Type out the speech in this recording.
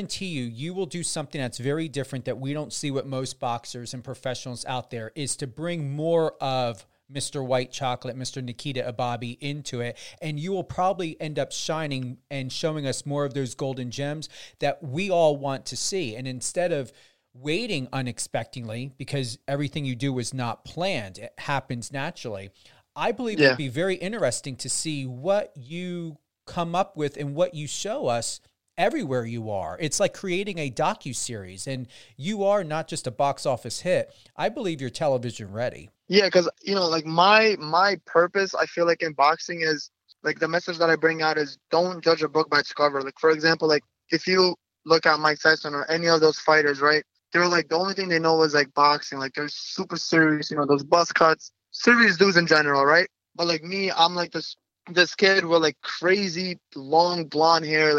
guarantee you you will do something that's very different that we don't see what most boxers and professionals out there is to bring more of Mr. White Chocolate, Mr. Nikita Ababiy into it. And you will probably end up shining and showing us more of those golden gems that we all want to see. And instead of waiting unexpectedly because everything you do is not planned, it happens naturally. I believe yeah. it'd be very interesting to see what you come up with and what you show us everywhere you are. It's like creating a docu series, and you are not just a box office hit. I believe you're television ready. Yeah, because you know, like my my purpose, I feel like in boxing is like the message that I bring out is don't judge a book by its cover. Like for example, like if you look at Mike Tyson or any of those fighters, right? They're like the only thing they know is like boxing. Like they're super serious, you know, those buzz cuts, serious dudes in general, right? But like me, I'm like this this kid with like crazy long blonde hair, like